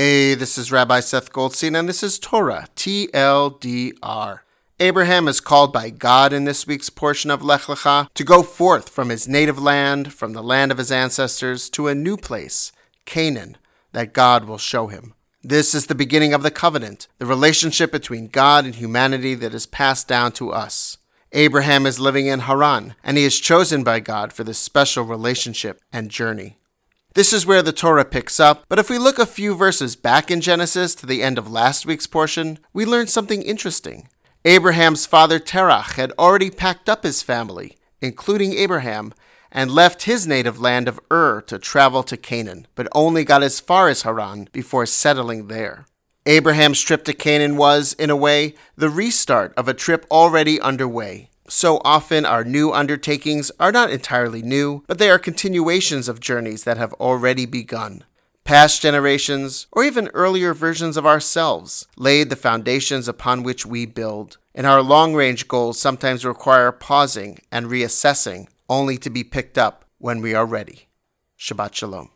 Hey, this is Rabbi Seth Goldstein, and this is Torah, TLDR. Abraham is called by God in this week's portion of Lech Lecha to go forth from his native land, from the land of his ancestors, to a new place, Canaan, that God will show him. This is the beginning of the covenant, the relationship between God and humanity that is passed down to us. Abraham is living in Haran, and he is chosen by God for this special relationship and journey. This is where the Torah picks up, but if we look a few verses back in Genesis to the end of last week's portion, we learn something interesting. Abraham's father Terach had already packed up his family, including Abraham, and left his native land of Ur to travel to Canaan, but only got as far as Haran before settling there. Abraham's trip to Canaan was, in a way, the restart of a trip already underway. So often, our new undertakings are not entirely new, but they are continuations of journeys that have already begun. Past generations, or even earlier versions of ourselves, laid the foundations upon which we build, and our long range goals sometimes require pausing and reassessing, only to be picked up when we are ready. Shabbat Shalom.